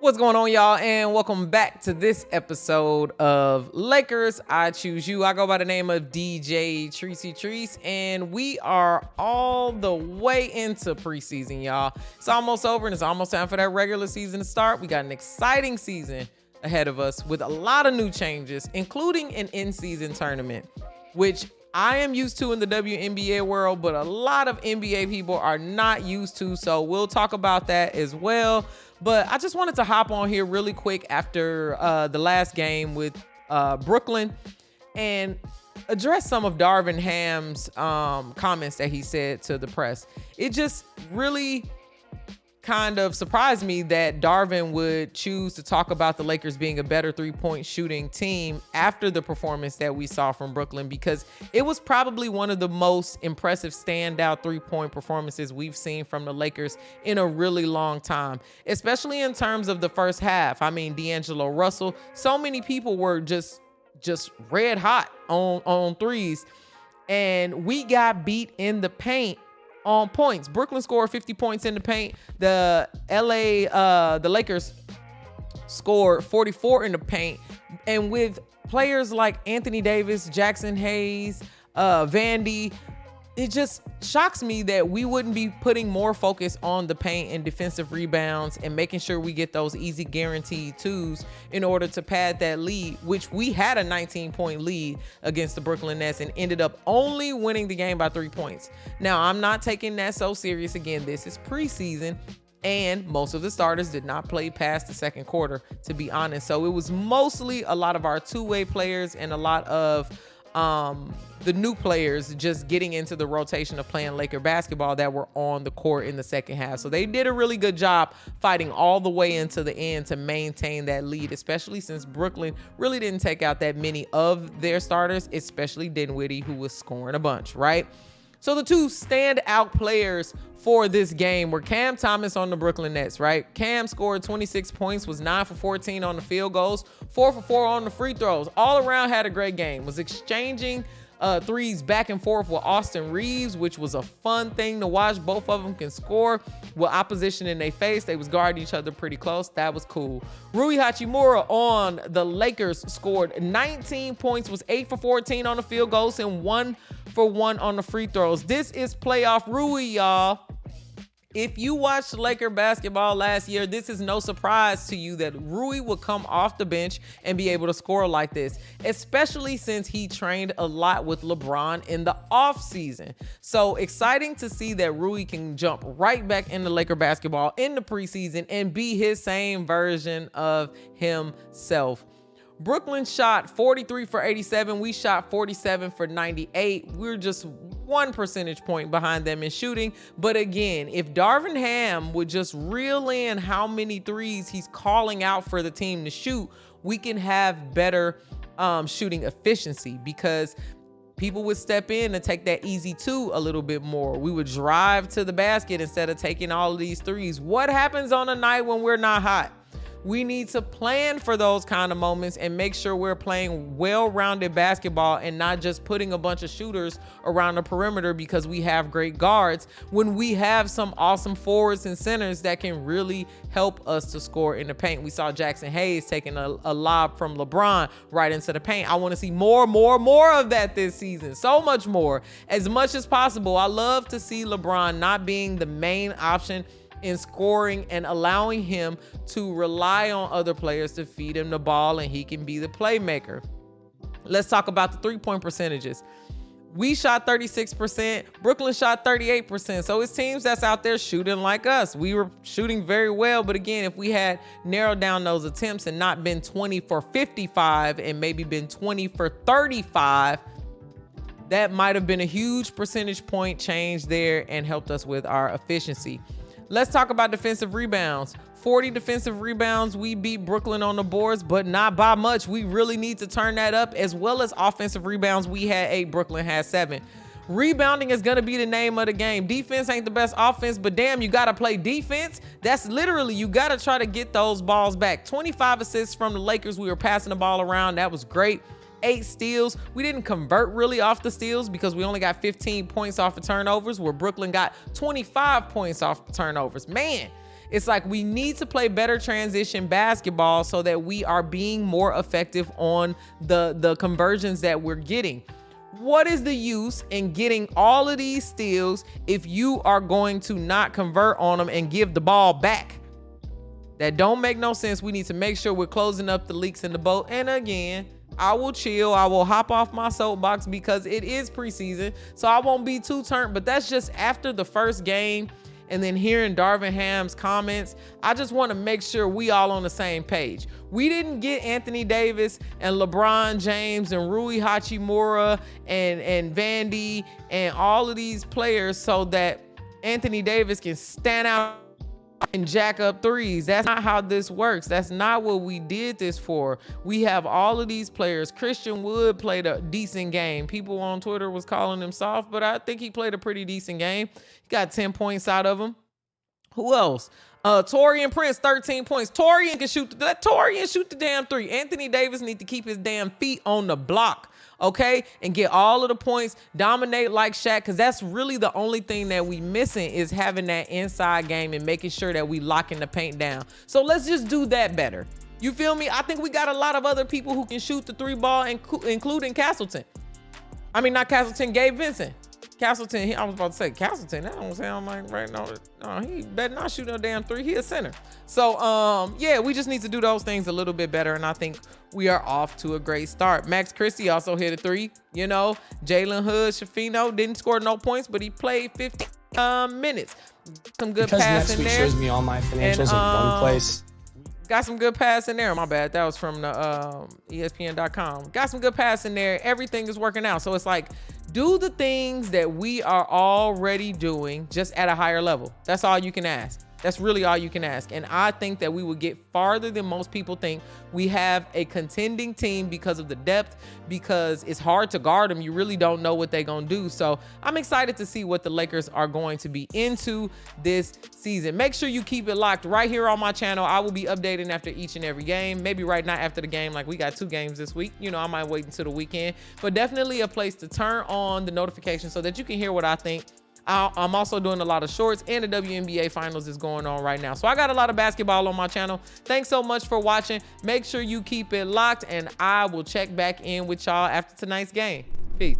What's going on, y'all? And welcome back to this episode of Lakers. I choose you. I go by the name of DJ Tricey Trice, and we are all the way into preseason, y'all. It's almost over, and it's almost time for that regular season to start. We got an exciting season ahead of us with a lot of new changes, including an in-season tournament, which I am used to in the WNBA world, but a lot of NBA people are not used to. So we'll talk about that as well. But I just wanted to hop on here really quick after uh, the last game with uh, Brooklyn and address some of Darvin Ham's um, comments that he said to the press. It just really kind of surprised me that Darvin would choose to talk about the Lakers being a better three point shooting team after the performance that we saw from Brooklyn because it was probably one of the most impressive standout three point performances we've seen from the Lakers in a really long time, especially in terms of the first half. I mean, D'Angelo Russell, so many people were just just red hot on on threes and we got beat in the paint on points. Brooklyn scored 50 points in the paint. The LA, uh, the Lakers scored 44 in the paint. And with players like Anthony Davis, Jaxson Hayes, uh, Vandy, it just shocks me that we wouldn't be putting more focus on the paint and defensive rebounds and making sure we get those easy guaranteed twos in order to pad that lead, which we had a 19 point lead against the Brooklyn Nets and ended up only winning the game by three points. Now, I'm not taking that so serious. Again, this is preseason. And most of the starters did not play past the second quarter, to be honest. So it was mostly a lot of our two way players and a lot of um, the new players just getting into the rotation of playing Laker basketball that were on the court in the second half. So they did a really good job fighting all the way into the end to maintain that lead, especially since Brooklyn really didn't take out that many of their starters, especially Dinwiddie, who was scoring a bunch, right? So the two standout players for this game were Cam Thomas on the Brooklyn Nets, right? Cam scored 26 points, was 9 for 14 on the field goals, 4 for 4 on the free throws. All around had a great game. Was exchanging uh, threes back and forth with Austin Reaves, which was a fun thing to watch. Both of them can score with opposition in their face. They was guarding each other pretty close. That was cool. Rui Hachimura on the Lakers scored 19 points, was 8 for 14 on the field goals and 1 for 1 on the free throws. This is playoff Rui, y'all. If you watched Laker basketball last year, this is no surprise to you that Rui will come off the bench and be able to score like this, especially since he trained a lot with LeBron in the offseason. So exciting to see that Rui can jump right back into Laker basketball in the preseason and be his same version of himself. Brooklyn shot 43 for 87. We shot 47 for 98. We're just one percentage point behind them in shooting. But again, if Darvin Ham would just reel in how many threes he's calling out for the team to shoot, we can have better um, shooting efficiency because people would step in and take that easy two a little bit more. We would drive to the basket instead of taking all of these threes. What happens on a night when we're not hot? We need to plan for those kind of moments and make sure we're playing well rounded basketball and not just putting a bunch of shooters around the perimeter because we have great guards when we have some awesome forwards and centers that can really help us to score in the paint. We saw Jaxson Hayes taking a, a lob from LeBron right into the paint. I want to see more, more, more of that this season. So much more. As much as possible. I love to see LeBron not being the main option in scoring and allowing him to rely on other players to feed him the ball and he can be the playmaker. Let's talk about the three point percentages. We shot 36%, Brooklyn shot 38%. So it's teams that's out there shooting like us. We were shooting very well, but again, if we had narrowed down those attempts and not been 20 for 55 and maybe been 20 for 35, that might have been a huge percentage point change there and helped us with our efficiency. Let's talk about defensive rebounds. 40 defensive rebounds. We beat Brooklyn on the boards, but not by much. We really need to turn that up, as well as offensive rebounds. We had eight, Brooklyn had seven. Rebounding is going to be the name of the game. Defense ain't the best offense, but damn, you got to play defense. That's literally, you got to try to get those balls back. 25 assists from the Lakers. We were passing the ball around. That was great eight steals. We didn't convert really off the steals because we only got 15 points off of turnovers, where Brooklyn got 25 points off turnovers. Man, It's like we need to play better transition basketball so that we are being more effective on the the conversions that we're getting. What is the use in getting all of these steals if you are going to not convert on them and give the ball back? That don't make no sense. We need to make sure we're closing up the leaks in the boat. And again, I will chill. I will hop off my soapbox because it is preseason. So I won't be too turned. But that's just after the first game and then hearing Darvin Ham's comments. I just want to make sure we all on the same page. We didn't get Anthony Davis and LeBron James and Rui Hachimura and, and Vandy and all of these players so that Anthony Davis can stand out and jack up threes. That's not how this works. That's not what we did this for. We have all of these players. Christian Wood played a decent game. People on Twitter was calling him soft, but I think he played a pretty decent game. He got 10 points out of him. Who else? Uh, Taurean Prince, 13 points. Taurean can shoot. Let Taurean shoot the damn three. Anthony Davis need to keep his damn feet on the block okay, and get all of the points, dominate like Shaq, because that's really the only thing that we missing is having that inside game and making sure that we locking the paint down. So let's just do that better. You feel me? I think we got a lot of other people who can shoot the three ball, including Castleton. I mean, not Castleton, Gabe Vincent. Castleton, he, I was about to say Castleton. That don't sound like right now. No, he better not shoot no damn three. He a center. So um, yeah, we just need to do those things a little bit better, and I think we are off to a great start. Max Christie also hit a three. You know, Jalen Hood, Schifino didn't score no points, but he played 50 um, minutes. Some good because pass in there. shows me all my financials and, um, in one place. Got some good pass in there. My bad. That was from the um, ESPN.com. Got some good pass in there. Everything is working out. So it's like do the things that we are already doing just at a higher level. That's all you can ask. That's really all you can ask. And I think that we will get farther than most people think. We have a contending team because of the depth, because it's hard to guard them. You really don't know what they're going to do. So I'm excited to see what the Lakers are going to be into this season. Make sure you keep it locked right here on my channel. I will be updating after each and every game. Maybe right now after the game, like we got two games this week. You know, I might wait until the weekend, but definitely a place to turn on the notification so that you can hear what I think I'm also doing a lot of shorts and the WNBA finals is going on right now. So I got a lot of basketball on my channel. Thanks so much for watching. Make sure you keep it locked and I will check back in with y'all after tonight's game. Peace.